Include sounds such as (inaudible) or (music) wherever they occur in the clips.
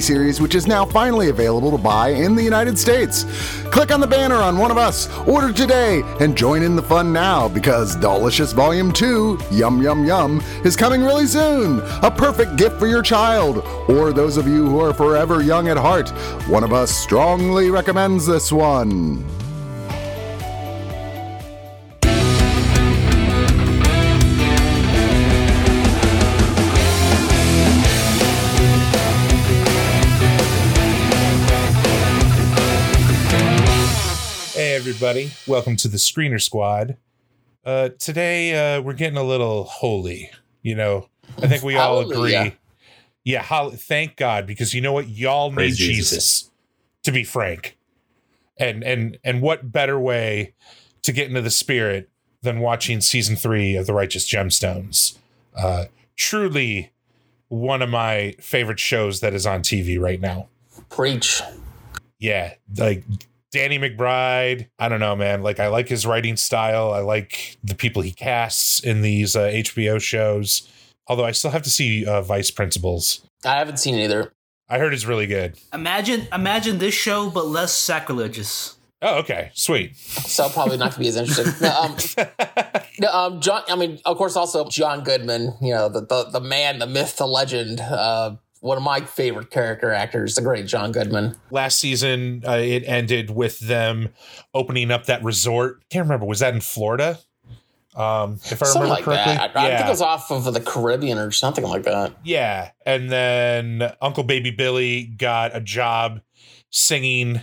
series which is now finally available to buy in the United States. Click on the banner on one of us, order today, and join in the fun now because Delicious Volume 2, Yum Yum Yum, is coming really soon. A perfect gift for your child or those of you who are forever young at heart. One of us strongly recommends this one. Everybody. Welcome to the Screener Squad. Uh, today, uh, we're getting a little holy. You know, I think we all agree. Yeah, hol- thank God, because you know what? Y'all need Jesus. Jesus. to be frank. And and and what better way to get into the spirit than watching season three of The Righteous Gemstones? Uh, truly one of my favorite shows that is on TV right now Preach. yeah, like Danny McBride. I don't know, man. Like I like his writing style. I like the people he casts in these uh, HBO shows. Although I still have to see uh, Vice Principals. I haven't seen either. I heard it's really good. Imagine, imagine this show, but less sacrilegious. Oh, okay, sweet. So probably not to be as interesting. No, um, (laughs) no, um, John. I mean, of course, also John Goodman. You know, the the, the man, the myth, the legend. Uh, one of my favorite character actors, the great John Goodman. Last season, uh, it ended with them opening up that resort. Can't remember. Was that in Florida? Um, if I Something remember like correctly, that. I, I think it was off of the Caribbean or something like that. Yeah. And then Uncle Baby Billy got a job singing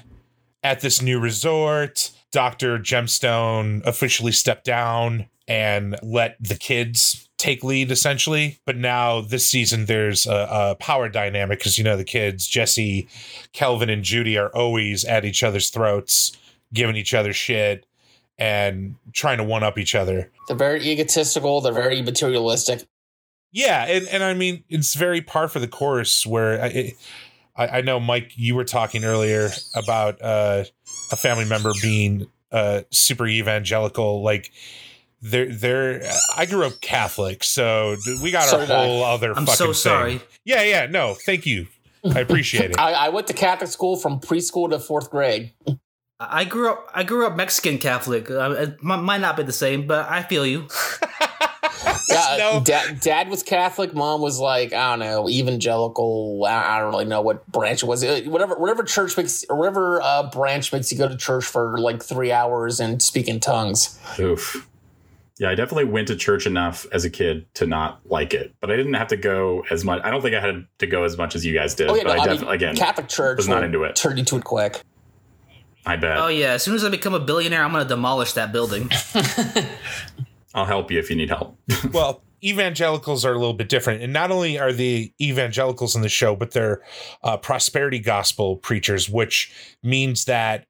at this new resort. Dr. Gemstone officially stepped down and let the kids take lead essentially. But now this season, there's a, a power dynamic because, you know, the kids, Jesse, Kelvin, and Judy are always at each other's throats, giving each other shit and trying to one up each other. They're very egotistical. They're very materialistic. Yeah, and, and I mean it's very par for the course. Where I, I, I know Mike, you were talking earlier about uh, a family member being uh, super evangelical. Like they're they're. I grew up Catholic, so we got So our did I. whole other. I'm fucking so thing. Yeah, yeah. No, thank you. I appreciate it. (laughs) I, I went to Catholic school from preschool to fourth grade. I grew up. I grew up Mexican Catholic. Uh, it might not be the same, but I feel you. (laughs) Yeah, No. dad, dad was Catholic. Mom was like I don't know, evangelical. I I don't really know what branch it was. Uh, Whatever, whatever church makes, whatever uh, branch makes you go to church for like three hours and speak in tongues. Oof. Yeah, I definitely went to church enough as a kid to not like it, but I didn't have to go as much. I don't think I had to go as much as you guys did. Oh yeah, but no, I I definitely mean, again, Catholic church was not into it. Turn you to it quick. I bet. Oh yeah, as soon as I become a billionaire, I'm gonna demolish that building. (laughs) I'll help you if you need help. (laughs) well, evangelicals are a little bit different, and not only are the evangelicals in the show, but they're uh, prosperity gospel preachers, which means that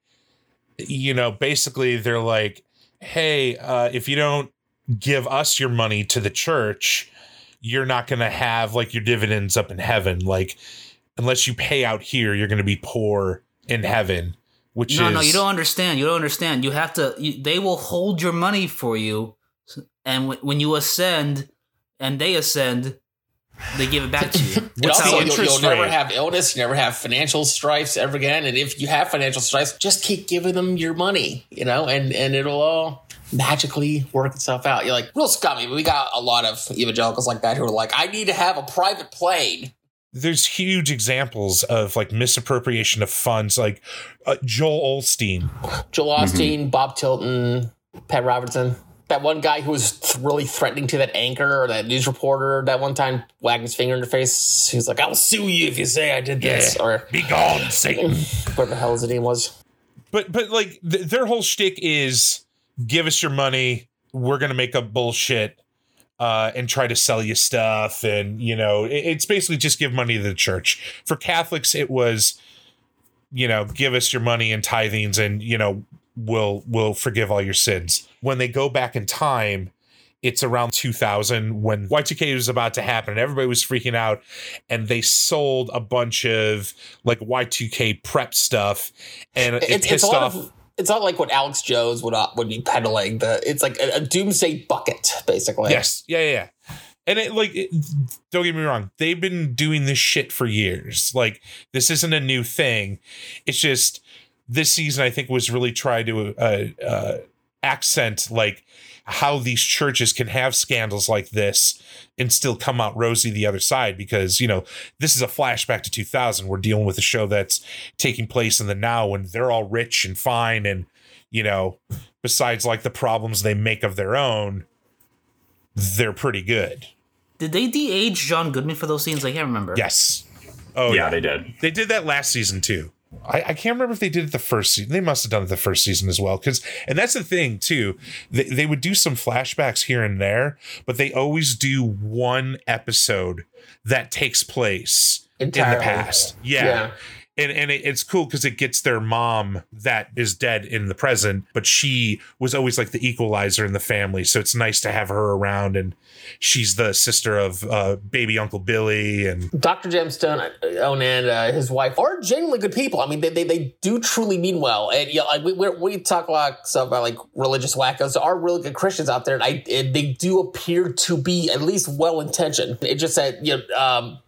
you know basically they're like, hey, uh, if you don't give us your money to the church, you're not going to have like your dividends up in heaven. Like, unless you pay out here, you're going to be poor in heaven. Which no, is no, you don't understand. You don't understand. You have to. You, they will hold your money for you, and w- when you ascend, and they ascend, they give it back to you. And What's the also, you'll, you'll never rate? have illness, you never have financial strifes ever again. And if you have financial strifes, just keep giving them your money, you know, and and it'll all magically work itself out. You're like real scummy, but we got a lot of evangelicals like that who are like, I need to have a private plane. There's huge examples of like misappropriation of funds, like uh, Joel Olstein. Joel Osteen, Bob Tilton, Pat Robertson. That one guy who was th- really threatening to that anchor or that news reporter that one time wagging his finger in their face. He was like, I'll sue you if you say I did this. Or Be gone, Satan. (laughs) whatever the hell his name was. But but like th- their whole shtick is give us your money. We're gonna make up bullshit uh, and try to sell you stuff, and you know it- it's basically just give money to the church. For Catholics, it was you know give us your money and tithings, and you know we'll we'll forgive all your sins. When they go back in time. It's around 2000 when Y2K was about to happen and everybody was freaking out and they sold a bunch of like Y2K prep stuff and it, It's, it's pissed a lot off of. It's not like what Alex Jones would uh, would be peddling. The it's like a, a doomsday bucket, basically. Yes. Yeah, yeah. yeah. And it like it, don't get me wrong, they've been doing this shit for years. Like this isn't a new thing. It's just this season I think was really trying to uh, uh accent like how these churches can have scandals like this and still come out rosy the other side because you know this is a flashback to 2000 we're dealing with a show that's taking place in the now when they're all rich and fine and you know besides like the problems they make of their own they're pretty good. Did they de-age John Goodman for those scenes? I can't remember. Yes. Oh yeah, they did. They did that last season too. I, I can't remember if they did it the first season. They must have done it the first season as well. Because and that's the thing too. They, they would do some flashbacks here and there, but they always do one episode that takes place in the past. Yeah. Yeah. And, and it, it's cool because it gets their mom that is dead in the present, but she was always like the equalizer in the family. So it's nice to have her around. And she's the sister of uh, baby Uncle Billy. And Dr. Gemstone, uh, Onan, uh, his wife are genuinely good people. I mean, they, they, they do truly mean well. And you know, like we, we, talk a lot about like religious wackos. There are really good Christians out there, and, I, and they do appear to be at least well intentioned. It just that you know, um,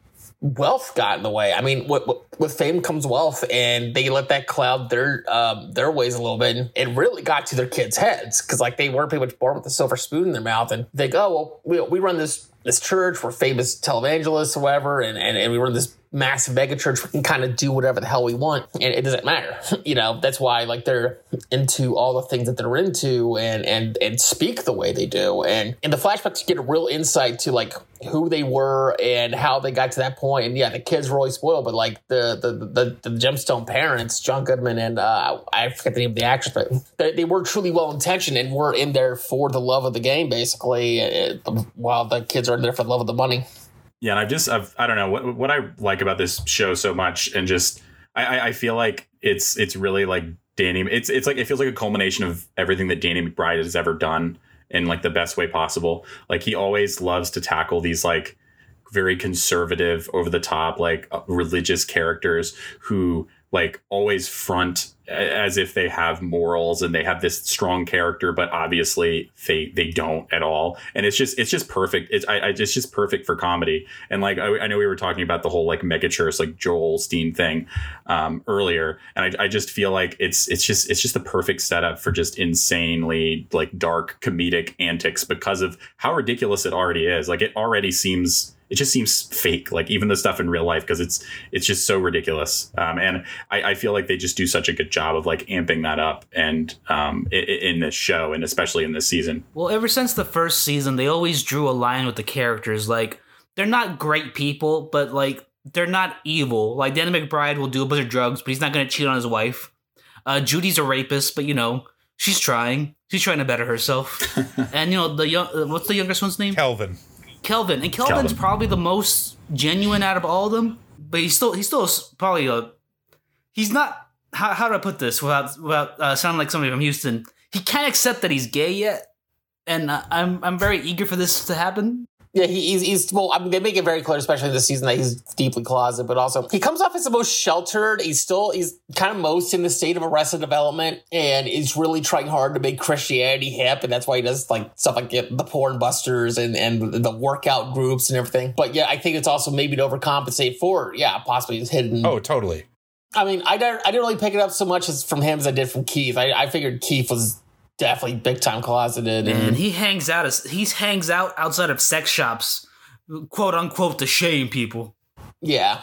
wealth got in the way. I mean, with, with fame comes wealth, and they let that cloud their um, their ways a little bit. And it really got to their kids' heads because like they were pretty much born with a silver spoon in their mouth, and they go, "Oh, well, we, we run this this church. We're famous televangelists, whatever, and, and and we run this massive mega church. We can kind of do whatever the hell we want, and it doesn't matter. (laughs) you know, that's why like they're into all the things that they're into, and and and speak the way they do. And in the flashbacks, you get a real insight to like who they were and how they got to that point. And yeah, the kids were really spoiled, but like the the the, the gemstone parents, John Goodman and uh, I forget the name of the actress, but they, they were truly well intentioned and were in there for the love of the game, basically, uh, while the kids are there for the love of the money. Yeah, and I've just I've I don't know what what I like about this show so much, and just I I- feel like it's it's really like Danny. It's it's like it feels like a culmination of everything that Danny McBride has ever done in like the best way possible. Like he always loves to tackle these like very conservative, over the top, like uh, religious characters who like always front as if they have morals and they have this strong character, but obviously they they don't at all. And it's just it's just perfect. It's I, I it's just perfect for comedy. And like I, I know we were talking about the whole like megachurch like Joel Osteen thing um, earlier, and I, I just feel like it's it's just it's just the perfect setup for just insanely like dark comedic antics because of how ridiculous it already is. Like it already seems it just seems fake like even the stuff in real life because it's it's just so ridiculous um, and I, I feel like they just do such a good job of like amping that up and um, i- i- in this show and especially in this season Well, ever since the first season, they always drew a line with the characters. Like, they're not great people, but like, they're not evil. Like, Danny McBride will do a bunch of drugs, but he's not going to cheat on his wife. Uh, Judy's a rapist, but you know, she's trying. She's trying to better herself. (laughs) and you know, the young, uh, what's the youngest one's name? Kelvin. Kelvin. And Kelvin's Kelvin. probably the most genuine out of all of them, but he's still he's still probably a he's not how, how do I put this without without uh, sounding like somebody from Houston? He can't accept that he's gay yet, and uh, I'm I'm very eager for this to happen. Yeah, he, he's, he's well. I mean, they make it very clear, especially this season, that he's deeply closeted. But also, he comes off as the most sheltered. He's still he's kind of most in the state of arrested development, and is really trying hard to make Christianity hip, and that's why he does like stuff like the, the porn busters and and the workout groups and everything. But yeah, I think it's also maybe to overcompensate for yeah, possibly his hidden. Oh, totally. I mean, I don't I didn't really pick it up so much as from him as I did from Keith. I, I figured Keith was definitely big time closeted, And and he hangs out as he hangs out outside of sex shops, quote unquote, to shame people. yeah,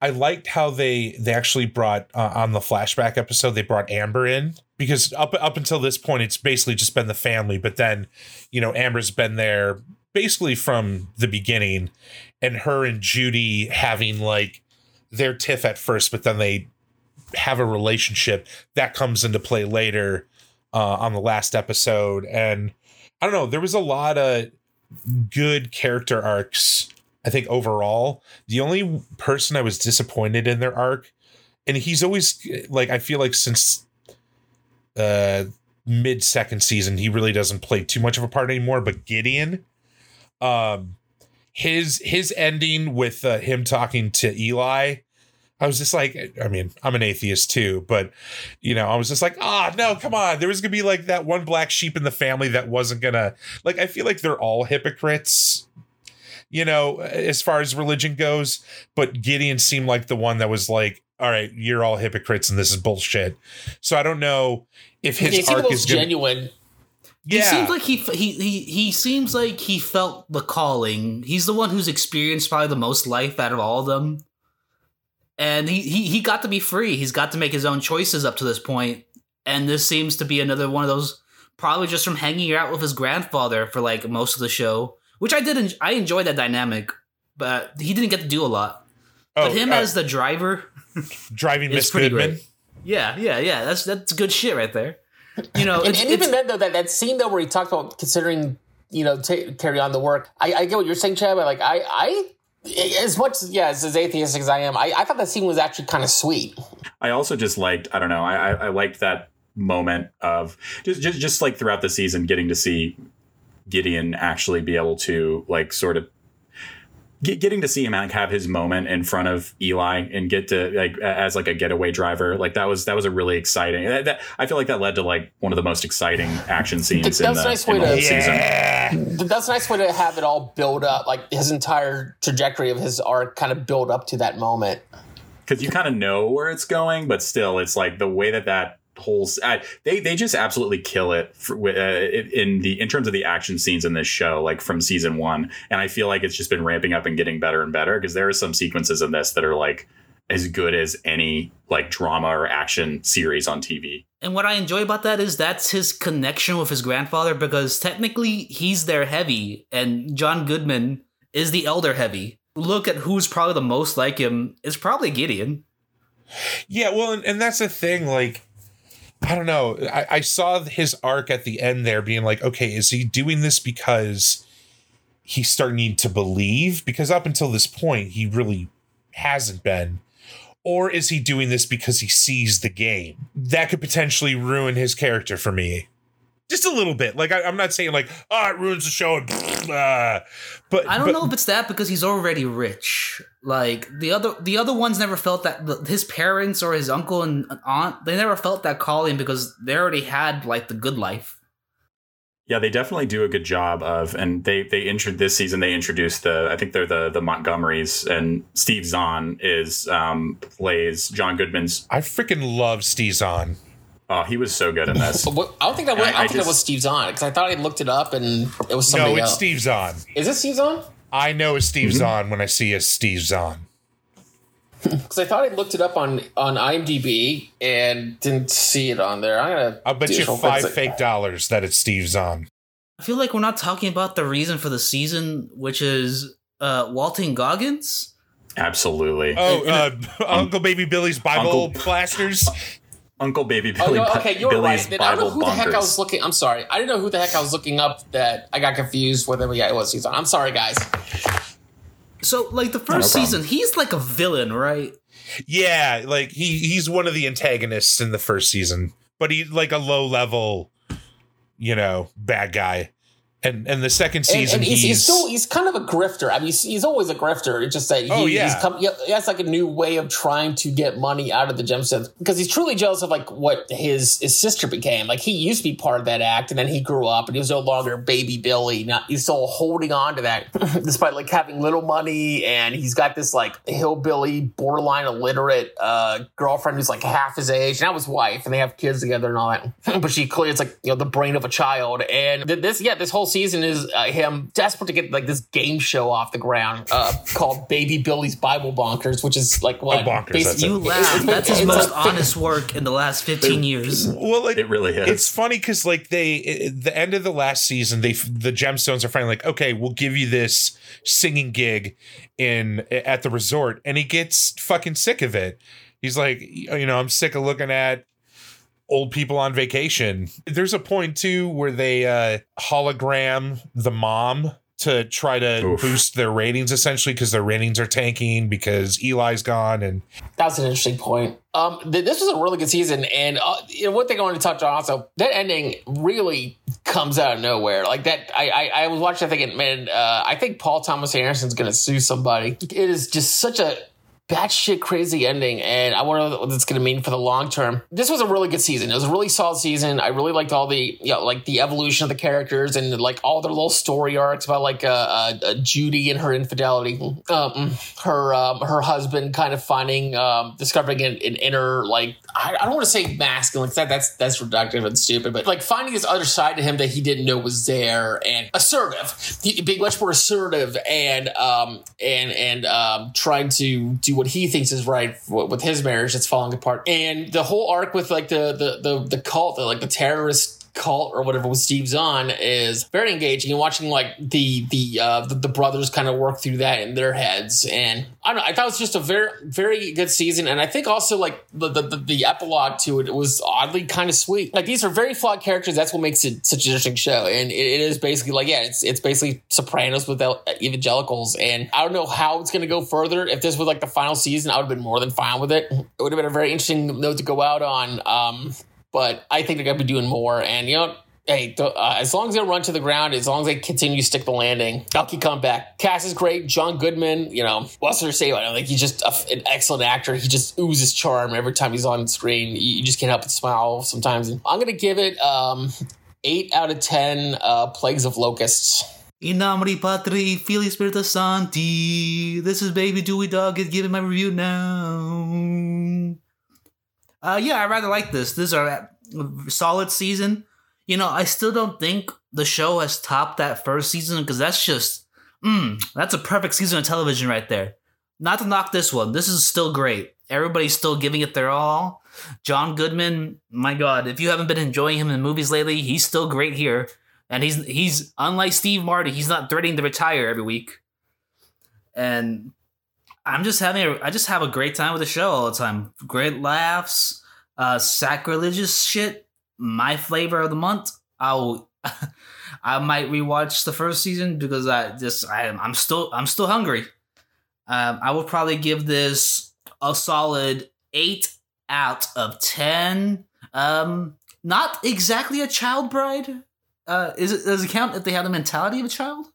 I liked how they they actually brought uh, on the flashback episode they brought Amber in because up up until this point it's basically just been the family, but then you know Amber's been there basically from the beginning, and her and Judy having like their tiff at first, but then they have a relationship that comes into play later uh, on the last episode, and I don't know there was a lot of good character arcs. I think overall, the only person I was disappointed in their arc, and he's always like I feel like since uh mid second season, he really doesn't play too much of a part anymore. But Gideon, um, his his ending with uh, him talking to Eli, I was just like, I mean, I'm an atheist too, but you know, I was just like, ah, no, come on. There was gonna be like that one black sheep in the family that wasn't gonna like. I feel like they're all hypocrites you know, as far as religion goes. But Gideon seemed like the one that was like, all right, you're all hypocrites and this is bullshit. So I don't know if his he arc is most gonna, genuine. He seems like he he he he seems like he felt the calling. He's the one who's experienced probably the most life out of all of them. And he, he he got to be free. He's got to make his own choices up to this point. And this seems to be another one of those probably just from hanging out with his grandfather for like most of the show, which I did en- I enjoyed that dynamic, but he didn't get to do a lot. oh, But him uh, as the driver, driving is Miss Goodman. great. yeah, yeah, yeah. That's that's good shit right there. You know, And, it's, and it's- even then, though, that, that scene though where he talked about considering, you know, ta carry on the work. I, I get what you're saying, Chad, but like I, I, as much as yeah, as, as atheistic as I am, I, I thought that scene was actually kind of sweet. I also just liked I don't know I I, I liked that moment of just just just like throughout the season getting to see Gideon actually be able to like sort of get, getting to see him like have his moment in front of Eli and get to like as like a getaway driver like that was that was a really exciting that, that- I feel like that led to like one of the most exciting action scenes in the, a nice in way the to- whole season. Yeah. That's a nice way to have it all build up, like his entire trajectory of his arc, kind of build up to that moment. because you kind of know where it's going, but still, it's like the way that that whole s- I, they they just absolutely kill it for, wi- uh, in the in terms of the action scenes in this show, like from season one, and I feel like it's just been ramping up and getting better and better because there are some sequences in this that are like as good as any like drama or action series on TV. And what I enjoy about that is that's his connection with his grandfather because technically he's their heavy and John Goodman is the elder heavy. Look at who's probably the most like him. It's probably Gideon. Yeah, well, and, and that's the thing. Like, I don't know. I, I saw his arc at the end there being like, okay, is he doing this because he's starting to believe? Because up until this point, he really hasn't been. Or is he doing this because he sees the game? That could potentially ruin his character for me. Just a little bit. Like, I, I'm not saying, like, oh, it ruins the show. And, uh, but I don't but- know if it's that because he's already rich. Like the other the other ones never felt that the- his parents or his uncle and aunt they never felt that calling because they already had like the good life. Yeah, they definitely do a good job of, and they they intro this season they introduced the I think they're the the Montgomerys and Steve Zahn is um plays John Goodman's. I freaking love Steve Zahn. Oh, he was so good in this. (laughs) What, I don't think that was, I- I, don't I think that was Steve Zahn because I thought I looked it up and it was somebody else. No, it's else. Steve Zahn. Is it Steve Zahn? I know it's Steve Mm-hmm. Zahn when I see a Steve Zahn. (laughs) Because I thought I looked it up on on IMDb and didn't see it on there. I'm gonna. I'll bet you some five quick- fake dollars that it's Steve Zahn. I feel like we're not talking about the reason for the season, which is uh Walton Goggins. Absolutely. Oh, uh, (laughs) Uncle Baby Billy's Bible Uncle- blasters. Uncle Baby Oh Billy. no, okay, you're Billy's right. Then I don't know Bible who the heck I was looking. I'm sorry, I didn't know who the heck I was looking up. That I got confused with him. Yeah, it was Steve Zahn. I'm sorry, guys. So like the no first problem. season, he's like a villain, right? Yeah, like he he's one of the antagonists in the first season, but he's like a low level, you know, bad guy. And and the second season and he's, he's, he's still he's kind of a grifter. I mean, he's, he's always a grifter. It's just that he, Oh, yeah. he's come, he has like a new way of trying to get money out of the gemstones because he's truly jealous of like what his his sister became. Like he used to be part of that act, and then he grew up, and he was no longer baby Billy. Now he's still holding on to that, (laughs) despite like having little money, and he's got this like hillbilly, borderline illiterate uh, girlfriend who's like half his age, now his wife, and they have kids together and all that. (laughs) but she clearly it's like you know the brain of a child, and th- this yeah this whole season is uh, him desperate to get like this game show off the ground uh, called Baby Billy's Bible Bonkers, which is like what Oh, Bonkers, basi- that's. You laugh. That's his most like- honest work in the last 15 years. well like It really is. it's funny because like they it, the end of the last season they the gemstones are finally like okay we'll give you this singing gig in at the resort and he gets fucking sick of it he's like you know i'm sick of looking at old people on vacation there's a point too where they uh hologram the mom to try to Oof. boost their ratings essentially because their ratings are tanking because eli's gone and That's an interesting point. Um, th- this was a really good season, and uh, you know, one thing I want to touch on also that ending really comes out of nowhere. Like that, I I, I was watching. I thinking, man, uh, I think Paul Thomas Anderson's going to sue somebody. It is just such a batshit crazy ending, and I wonder what it's going to mean for the long term. This was a really good season. It was a really solid season. I really liked all the you know like the evolution of the characters and like all their little story arcs about like uh, uh, uh Judy and her infidelity, um, her um, her husband kind of finding um, discovering an, an inner like I, I don't want to say masculine because that, that's that's reductive and stupid, but like finding this other side to him that he didn't know was there and assertive, he, being much more assertive and um and and um trying to do what he thinks is right with his marriage that's falling apart, and the whole arc with like the the the, the cult, the, like the terrorist cult or whatever with Steve Zahn is very engaging and watching like the the uh the, the brothers kind of work through that in their heads. And I don't know I thought it was just a very very good season. And I think also like the the, the, the epilogue to it was oddly kind of sweet. Like these are very flawed characters. That's what makes it such an interesting show. And it, it is basically like yeah it's it's basically Sopranos without evangelicals. And I don't know how it's gonna go further. If this was like the final season I would have been more than fine with it. It would have been a very interesting note to go out on. Um but I think they're going to be doing more. And, you know, hey, uh, as long as they don't run to the ground, as long as they continue to stick the landing, I'll keep coming back. Cass is great. John Goodman, you know, what's there to say about him? Like, he's just a, an excellent actor. He just oozes charm every time he's on screen. You, you just can't help but smile sometimes. And I'm going to give it um, 8 out of 10 uh, Plagues of Locusts. In nomine Patri, Filii Spiritus Sancti. This is Baby Dewey Dog is giving my review now. Uh, yeah, I rather like this. This is a solid season. You know, I still don't think the show has topped that first season because that's just, mm, that's a perfect season of television right there. Not to knock this one, this is still great. Everybody's still giving it their all. John Goodman, my God, if you haven't been enjoying him in movies lately, he's still great here. And he's he's unlike Steve Marty, he's not threatening to retire every week. And I'm just having a, I just have a great time with the show all the time. Great laughs, uh sacrilegious shit, my flavor of the month. I'll (laughs) I might rewatch the first season because I just I I'm still I'm still hungry. Um, I would probably give this a solid eight out of ten. Um, not exactly a child bride. Uh, is it does it count if they have the mentality of a child?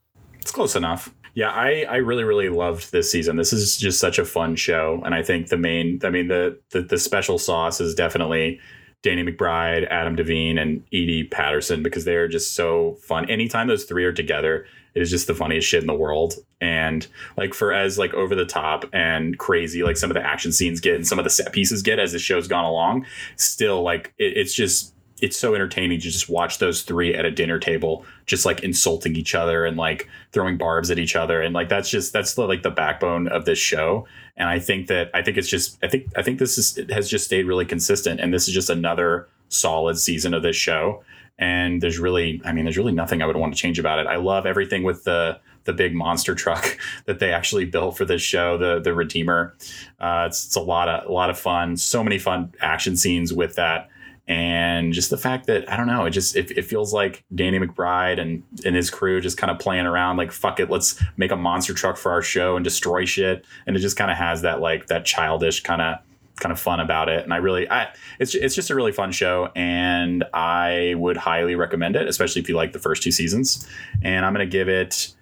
It's close enough. Yeah, I, I really really loved this season. This is just such a fun show, and I think the main, I mean the the, the special sauce is definitely Danny McBride, Adam DeVine, and Edi Patterson because they are just so fun. Anytime those three are together, it is just the funniest shit in the world. And like for as like over the top and crazy, like some of the action scenes get and some of the set pieces get as the show's gone along, still like it, it's just it's so entertaining to just watch those three at a dinner table just like insulting each other and like throwing barbs at each other. And like that's just that's the, like the backbone of this show. And i think that i think it's just i think i think this is has just stayed really consistent. And this is just another solid season of this show. And there's really i mean there's really nothing i would want to change about it. I love everything with the the big monster truck (laughs) that they actually built for this show the the redeemer. Uh, it's, it's a lot of a lot of fun. So many fun action scenes with that and just the fact that I don't know, it just it, it feels like Danny McBride and and his crew just kind of playing around like fuck it, let's make a monster truck for our show and destroy shit, and it just kind of has that like that childish kind of kind of fun about it. And I really, I it's it's just a really fun show, and I would highly recommend it, especially if you like the first two seasons. And I'm to give it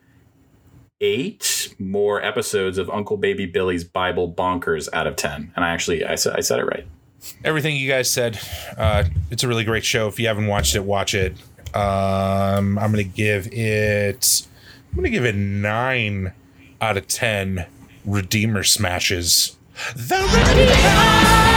eight more episodes of Uncle Baby Billy's Bible Bonkers out of ten. And I actually I said I said it right. Everything you guys said, uh, it's a really great show. If you haven't watched it, watch it. Um, I'm gonna give it. I'm gonna give it nine out of ten. Redeemer smashes. The Redeemer!